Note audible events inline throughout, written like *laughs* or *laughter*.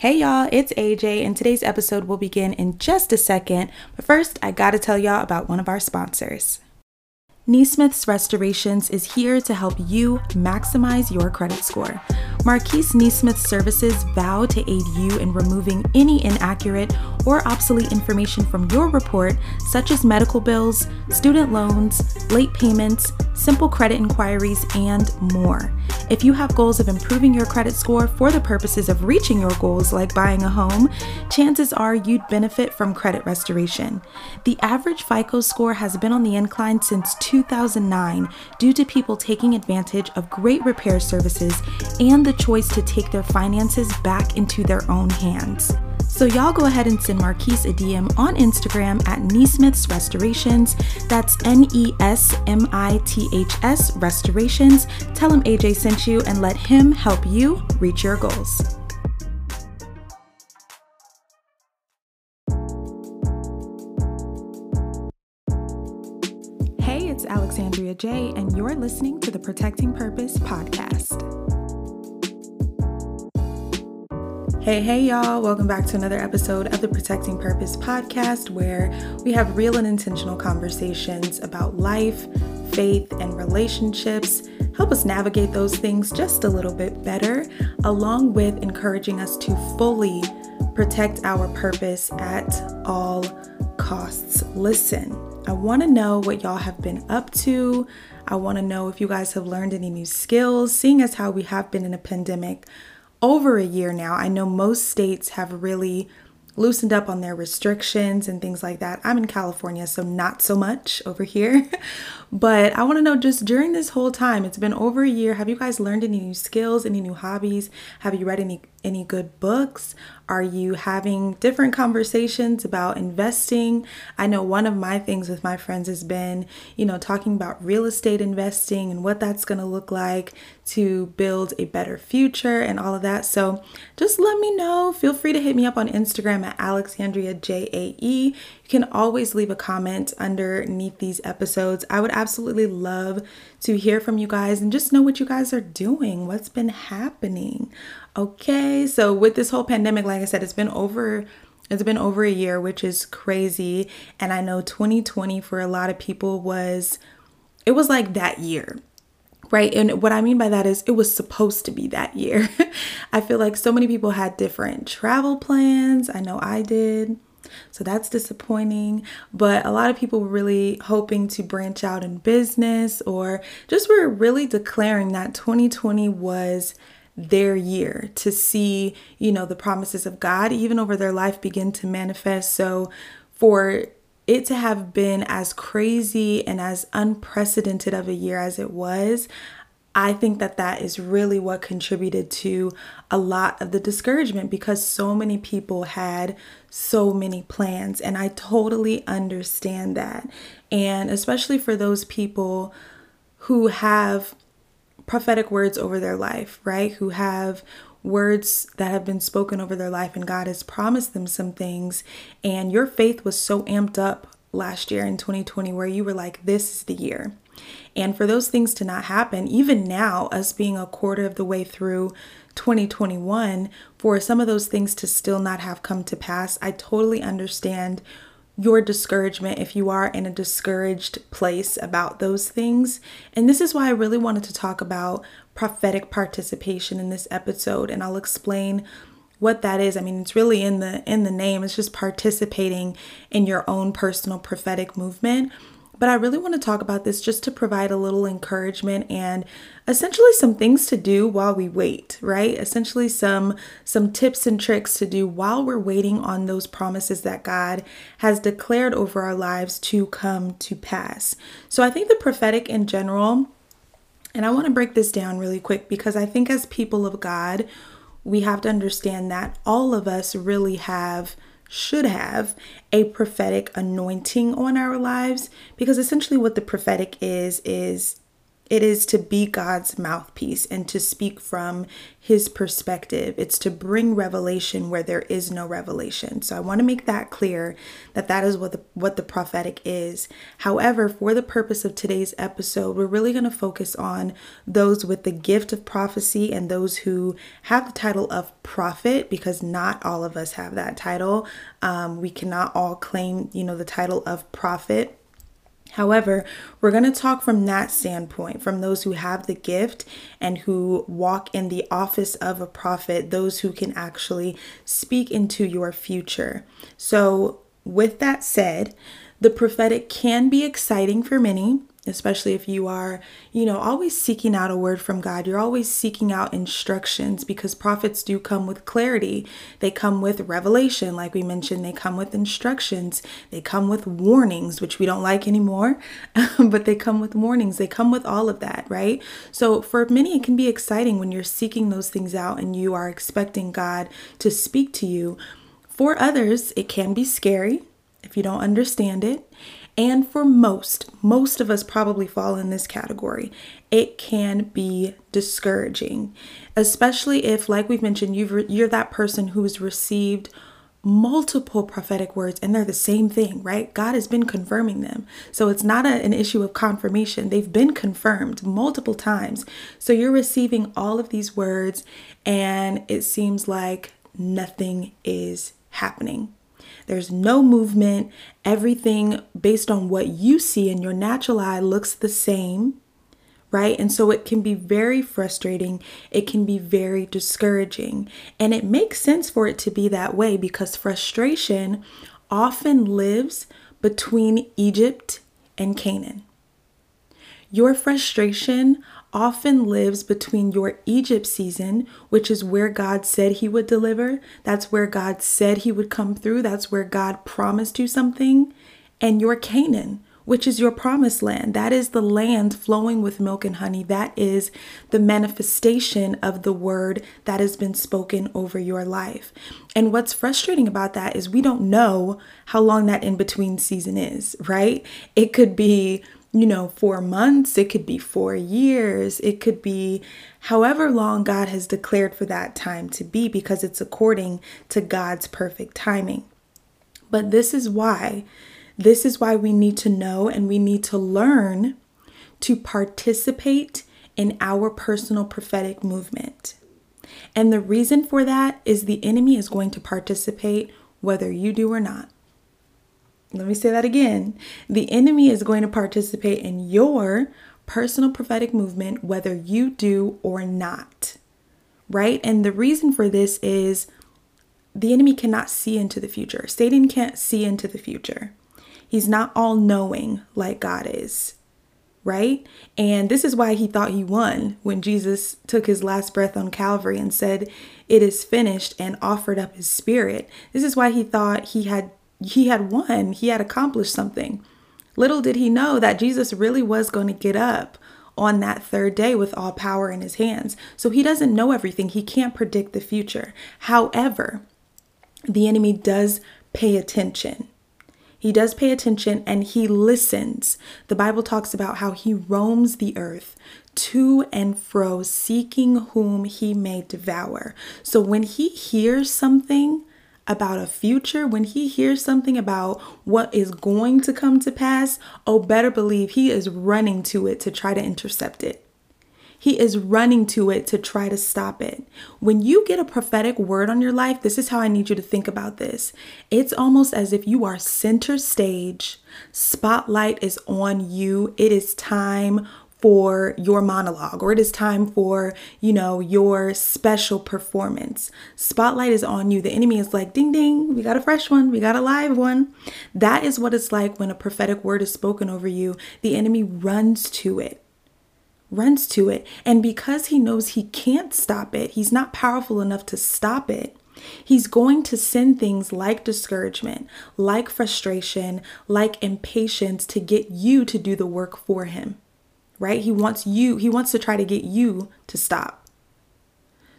Hey y'all, it's AJ, and today's episode will begin in just a second. But first, I gotta tell y'all about one of our sponsors. Neesmith's Restorations is here to help you maximize your credit score. Marquise Neesmith Services vow to aid you in removing any inaccurate or obsolete information from your report, such as medical bills, student loans, late payments, simple credit inquiries, and more. If you have goals of improving your credit score for the purposes of reaching your goals, like buying a home, chances are you'd benefit from credit restoration. The average FICO score has been on the incline since 2009 due to people taking advantage of great repair services and the choice to take their finances back into their own hands. So y'all go ahead and send Marquise a DM on Instagram at Neesmiths Restorations. That's N-E-S-M-I-T-H-S Restorations. Tell him AJ sent you and let him help you reach your goals. Hey, it's Alexandria J, and you're listening to the Protecting Purpose podcast. Hey, hey, y'all. Welcome back to another episode of the Protecting Purpose podcast, where we have real and intentional conversations about life, faith, and relationships. Help us navigate those things just a little bit better, along with encouraging us to fully protect our purpose at all costs. Listen, I want to know what y'all have been up to. I want to know if you guys have learned any new skills, seeing as how we have been in a pandemic over a year now. I know most states have really loosened up on their restrictions and things like that. I'm in California, so not so much over here. *laughs* but I want to know just during this whole time, it's been over a year, have you guys learned any new skills, any new hobbies? Have you read any any good books? Are you having different conversations about investing? I know one of my things with my friends has been, you know, talking about real estate investing and what that's going to look like to build a better future and all of that. So just let me know. Feel free to hit me up on Instagram at Alexandria JAE. You can always leave a comment underneath these episodes. I would absolutely love to hear from you guys and just know what you guys are doing, what's been happening. Okay, so with this whole pandemic, like I said, it's been over it's been over a year, which is crazy. And I know 2020 for a lot of people was it was like that year. Right? And what I mean by that is it was supposed to be that year. *laughs* I feel like so many people had different travel plans. I know I did. So that's disappointing. But a lot of people were really hoping to branch out in business or just were really declaring that 2020 was their year to see, you know, the promises of God even over their life begin to manifest. So for it to have been as crazy and as unprecedented of a year as it was, I think that that is really what contributed to a lot of the discouragement because so many people had so many plans. And I totally understand that. And especially for those people who have prophetic words over their life, right? Who have words that have been spoken over their life and God has promised them some things and your faith was so amped up last year in 2020 where you were like this is the year. And for those things to not happen, even now us being a quarter of the way through 2021, for some of those things to still not have come to pass, I totally understand your discouragement if you are in a discouraged place about those things. And this is why I really wanted to talk about prophetic participation in this episode and I'll explain what that is. I mean, it's really in the in the name. It's just participating in your own personal prophetic movement. But I really want to talk about this just to provide a little encouragement and essentially some things to do while we wait, right? Essentially some some tips and tricks to do while we're waiting on those promises that God has declared over our lives to come to pass. So I think the prophetic in general and I want to break this down really quick because I think as people of God, we have to understand that all of us really have should have a prophetic anointing on our lives because essentially what the prophetic is is It is to be God's mouthpiece and to speak from his perspective. It's to bring revelation where there is no revelation. So I want to make that clear that that is what the what the prophetic is. However, for the purpose of today's episode, we're really going to focus on those with the gift of prophecy and those who have the title of prophet because not all of us have that title. Um, we cannot all claim, you know, the title of prophet. However, we're going to talk from that standpoint, from those who have the gift and who walk in the office of a prophet, those who can actually speak into your future. So, with that said, the prophetic can be exciting for many especially if you are, you know, always seeking out a word from God. You're always seeking out instructions because prophets do come with clarity. They come with revelation, like we mentioned, they come with instructions, they come with warnings, which we don't like anymore, *laughs* but they come with warnings. They come with all of that, right? So for many, it can be exciting when you're seeking those things out and you are expecting God to speak to you. For others, it can be scary if you don't understand it. And for most, most of us probably fall in this category. It can be discouraging, especially if, like we've mentioned, you've you're that person who's received multiple prophetic words and they're the same thing, right? God has been confirming them. So it's not a, an issue of confirmation. They've been confirmed multiple times. So you're receiving all of these words and it seems like nothing is happening. There's no movement. Everything based on what you see in your natural eye looks the same, right? And so it can be very frustrating. It can be very discouraging. And it makes sense for it to be that way because frustration often lives between Egypt and Canaan. Your frustration often lives between your Egypt season, which is where God said He would deliver, that's where God said He would come through, that's where God promised you something, and your Canaan, which is your promised land. That is the land flowing with milk and honey. That is the manifestation of the word that has been spoken over your life. And what's frustrating about that is we don't know how long that in between season is, right? It could be you know, four months, it could be four years, it could be however long God has declared for that time to be because it's according to God's perfect timing. But this is why, this is why we need to know and we need to learn to participate in our personal prophetic movement. And the reason for that is the enemy is going to participate whether you do or not. Let me say that again. The enemy is going to participate in your personal prophetic movement, whether you do or not. Right? And the reason for this is the enemy cannot see into the future. Satan can't see into the future. He's not all knowing like God is. Right? And this is why he thought he won when Jesus took his last breath on Calvary and said, It is finished, and offered up his spirit. This is why he thought he had he had won, he had accomplished something. Little did he know that Jesus really was going to get up on that third day with all power in his hands. So he doesn't know everything, he can't predict the future. However, the enemy does pay attention. He does pay attention and he listens. The Bible talks about how he roams the earth to and fro, seeking whom he may devour. So when he hears something, about a future, when he hears something about what is going to come to pass, oh, better believe he is running to it to try to intercept it. He is running to it to try to stop it. When you get a prophetic word on your life, this is how I need you to think about this. It's almost as if you are center stage, spotlight is on you. It is time for your monologue or it is time for, you know, your special performance. Spotlight is on you. The enemy is like, ding, ding, we got a fresh one, we got a live one. That is what it's like when a prophetic word is spoken over you. The enemy runs to it runs to it. And because he knows he can't stop it, he's not powerful enough to stop it. He's going to send things like discouragement, like frustration, like impatience to get you to do the work for him right? He wants you, he wants to try to get you to stop.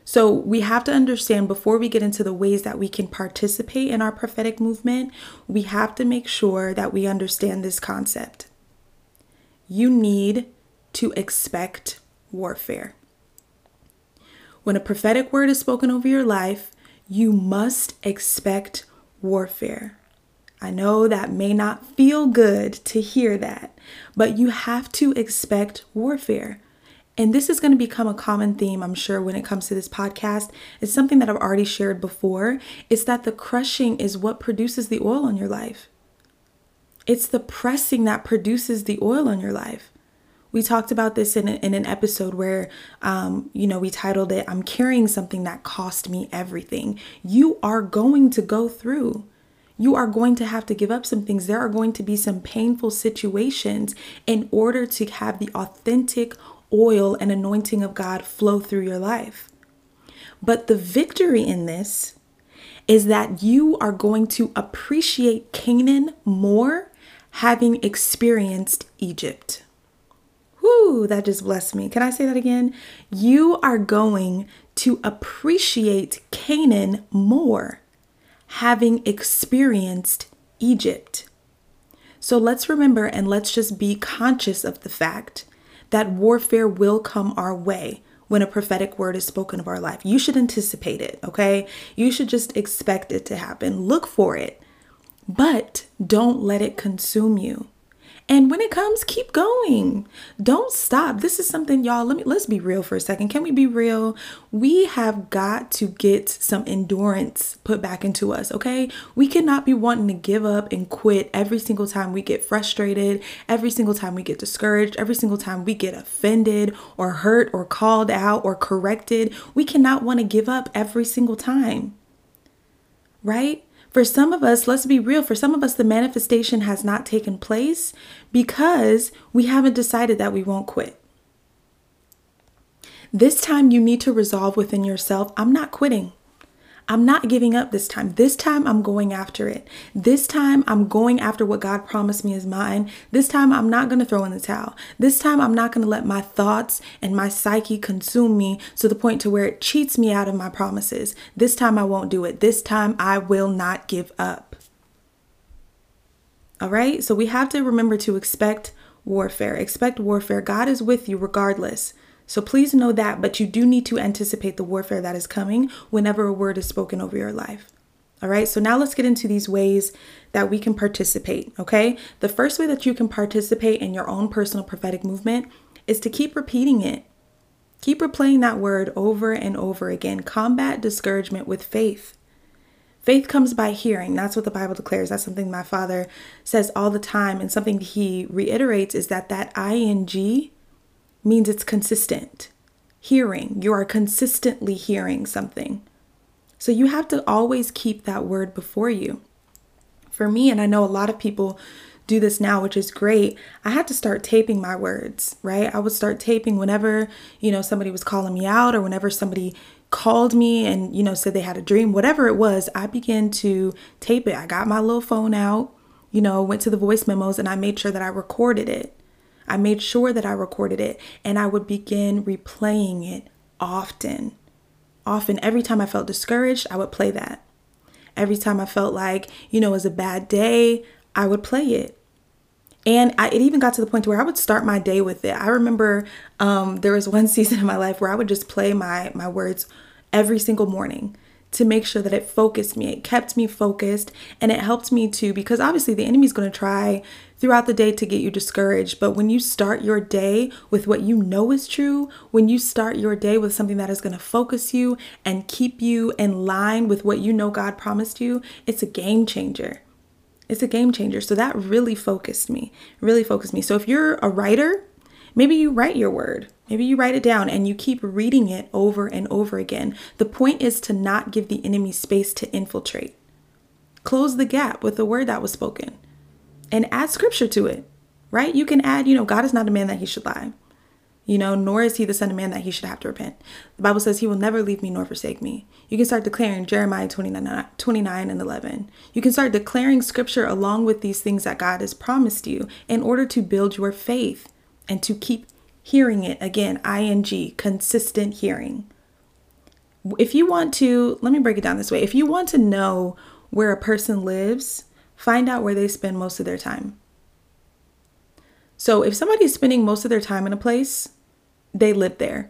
So we have to understand before we get into the ways that we can participate in our prophetic movement, we have to make sure that we understand this concept. You need to expect warfare. When a prophetic word is spoken over your life, you must expect warfare. I know that may not feel good to hear that, but you have to expect warfare. And this is going to become a common theme, I'm sure, when it comes to this podcast. It's something that I've already shared before. It's that the crushing is what produces the oil on your life. It's the pressing that produces the oil on your life. We talked about this in, a, in an episode where, um, you know, we titled it, I'm carrying something that cost me everything. You are going to go through. You are going to have to give up some things. There are going to be some painful situations in order to have the authentic oil and anointing of God flow through your life. But the victory in this is that you are going to appreciate Canaan more having experienced Egypt. Whoo, that just blessed me. Can I say that again? You are going to appreciate Canaan more having experienced Egypt. So let's remember and let's just be conscious of the fact that warfare will come our way when a prophetic word is spoken of our life. You should anticipate it, okay? You should just expect it to happen. Look for it but don't let it consume you. And when it comes, keep going. Don't stop. This is something y'all, let me let's be real for a second. Can we be real? We have got to get some endurance put back into us, okay? We cannot be wanting to give up and quit every single time we get frustrated, every single time we get discouraged, every single time we get offended or hurt or called out or corrected. We cannot want to give up every single time. Right? For some of us, let's be real, for some of us, the manifestation has not taken place because we haven't decided that we won't quit. This time, you need to resolve within yourself I'm not quitting. I'm not giving up this time. This time I'm going after it. This time I'm going after what God promised me is mine. This time I'm not going to throw in the towel. This time I'm not going to let my thoughts and my psyche consume me to the point to where it cheats me out of my promises. This time I won't do it. This time I will not give up. All right? So we have to remember to expect warfare. Expect warfare. God is with you regardless. So please know that, but you do need to anticipate the warfare that is coming whenever a word is spoken over your life. All right, so now let's get into these ways that we can participate. Okay, the first way that you can participate in your own personal prophetic movement is to keep repeating it. Keep replaying that word over and over again. Combat discouragement with faith. Faith comes by hearing. That's what the Bible declares. That's something my father says all the time. And something he reiterates is that that ing means it's consistent. Hearing, you are consistently hearing something. So you have to always keep that word before you. For me, and I know a lot of people do this now, which is great. I had to start taping my words, right? I would start taping whenever, you know, somebody was calling me out or whenever somebody called me and, you know, said they had a dream, whatever it was, I began to tape it. I got my little phone out, you know, went to the voice memos and I made sure that I recorded it. I made sure that I recorded it and I would begin replaying it often. Often, every time I felt discouraged, I would play that. Every time I felt like, you know, it was a bad day, I would play it. And I, it even got to the point where I would start my day with it. I remember um, there was *laughs* one season in my life where I would just play my my words every single morning to make sure that it focused me. It kept me focused and it helped me to, because obviously the enemy's going to try throughout the day to get you discouraged. But when you start your day with what you know is true, when you start your day with something that is going to focus you and keep you in line with what you know God promised you, it's a game changer. It's a game changer. So that really focused me, really focused me. So if you're a writer, maybe you write your word. Maybe you write it down and you keep reading it over and over again. The point is to not give the enemy space to infiltrate. Close the gap with the word that was spoken and add scripture to it, right? You can add, you know, God is not a man that he should lie, you know, nor is he the son of man that he should have to repent. The Bible says he will never leave me nor forsake me. You can start declaring Jeremiah 29, 29 and 11. You can start declaring scripture along with these things that God has promised you in order to build your faith and to keep hearing it again, ing, consistent hearing. If you want to, let me break it down this way. If you want to know where a person lives, Find out where they spend most of their time. So if somebody's spending most of their time in a place, they live there.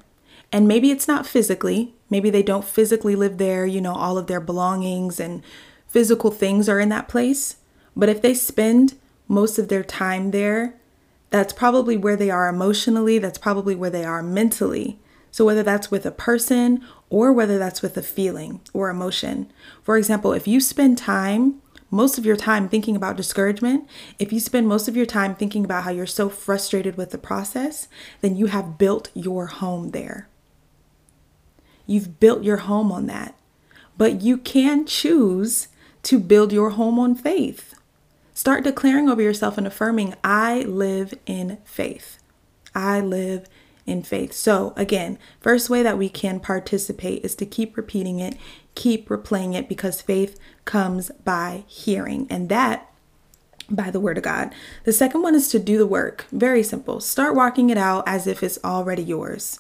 And maybe it's not physically, maybe they don't physically live there, you know, all of their belongings and physical things are in that place. But if they spend most of their time there, that's probably where they are emotionally, that's probably where they are mentally. So, whether that's with a person or whether that's with a feeling or emotion. For example, if you spend time, most of your time thinking about discouragement, if you spend most of your time thinking about how you're so frustrated with the process, then you have built your home there. You've built your home on that. But you can choose to build your home on faith. Start declaring over yourself and affirming, I live in faith. I live in faith. So, again, first way that we can participate is to keep repeating it, keep replaying it because faith comes by hearing. And that by the word of God. The second one is to do the work. Very simple. Start walking it out as if it's already yours.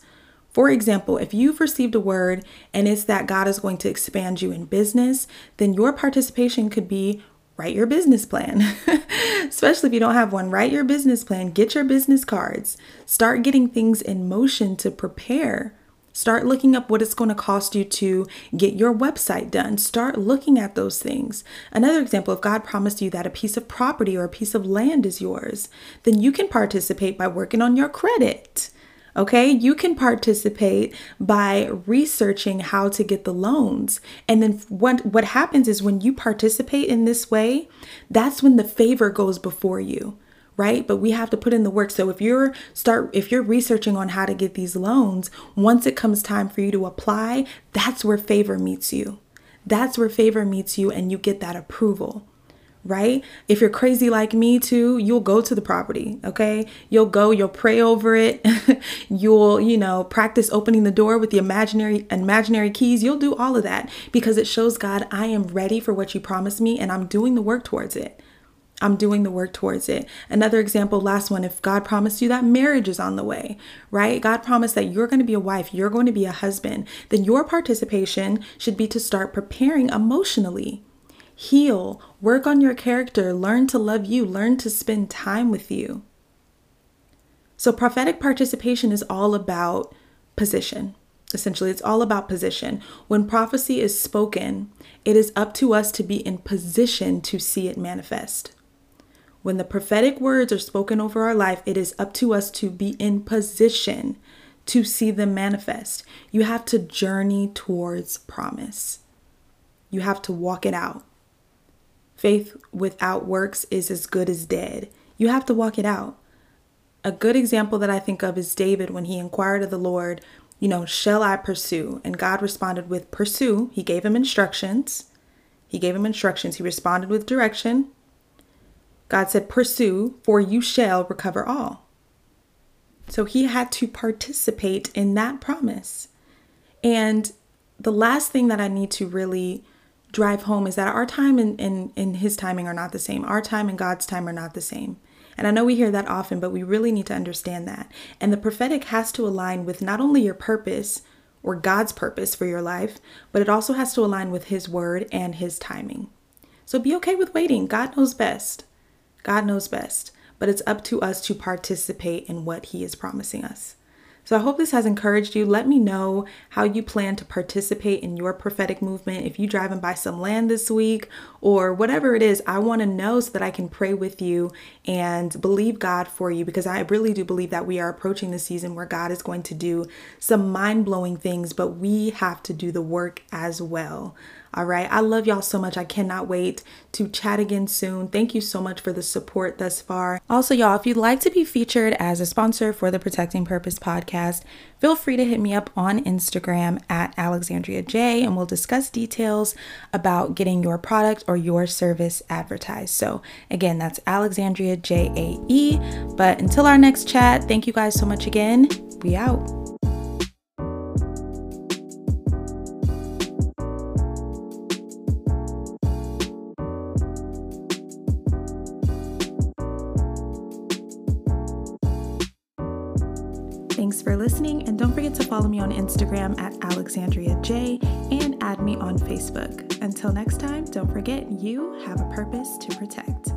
For example, if you've received a word and it's that God is going to expand you in business, then your participation could be write your business plan. *laughs* Especially if you don't have one, write your business plan, get your business cards, start getting things in motion to prepare. Start looking up what it's going to cost you to get your website done. Start looking at those things. Another example if God promised you that a piece of property or a piece of land is yours, then you can participate by working on your credit. Okay, you can participate by researching how to get the loans. And then what what happens is when you participate in this way, that's when the favor goes before you, right? But we have to put in the work. So if you're start if you're researching on how to get these loans, once it comes time for you to apply, that's where favor meets you. That's where favor meets you and you get that approval right? If you're crazy like me too, you'll go to the property, okay? You'll go, you'll pray over it. *laughs* you'll, you know, practice opening the door with the imaginary imaginary keys. You'll do all of that because it shows God, I am ready for what you promised me and I'm doing the work towards it. I'm doing the work towards it. Another example, last one, if God promised you that marriage is on the way, right? God promised that you're going to be a wife, you're going to be a husband, then your participation should be to start preparing emotionally heal, work on your character, learn to love you, learn to spend time with you. So, prophetic participation is all about position. Essentially, it's all about position. When prophecy is spoken, it is up to us to be in position to see it manifest. When the prophetic words are spoken over our life, it is up to us to be in position to see them manifest. You have to journey towards promise, you have to walk it out. Faith without works is as good as dead. You have to walk it out. A good example that I think of is David when he inquired of the Lord, you know, shall I pursue? And God responded with pursue. He gave him instructions. He gave him instructions. He responded with direction. God said, pursue, for you shall recover all. So he had to participate in that promise. And the last thing that I need to really drive home is that our time and, and, and his timing are not the same. Our time and God's time are not the same. And I know we hear that often, but we really need to understand that. And the prophetic has to align with not only your purpose or God's purpose for your life, but it also has to align with his word and his timing. So be okay with waiting. God knows best. God knows best. But it's up to us to participate in what he is promising us. So I hope this has encouraged you. Let me know how you plan to participate in your prophetic movement. If you driving by some land this week or whatever it is, I want to know so that I can pray with you and believe God for you because I really do believe that we are approaching the season where God is going to do some mind-blowing things, but we have to do the work as well. All right. I love y'all so much. I cannot wait to chat again soon. Thank you so much for the support thus far. Also, y'all, if you'd like to be featured as a sponsor for the Protecting Purpose podcast, feel free to hit me up on Instagram at Alexandria J and we'll discuss details about getting your product or your service advertised. So, again, that's Alexandria J A E. But until our next chat, thank you guys so much again. We out. Instagram at Alexandria J and add me on Facebook. Until next time, don't forget you have a purpose to protect.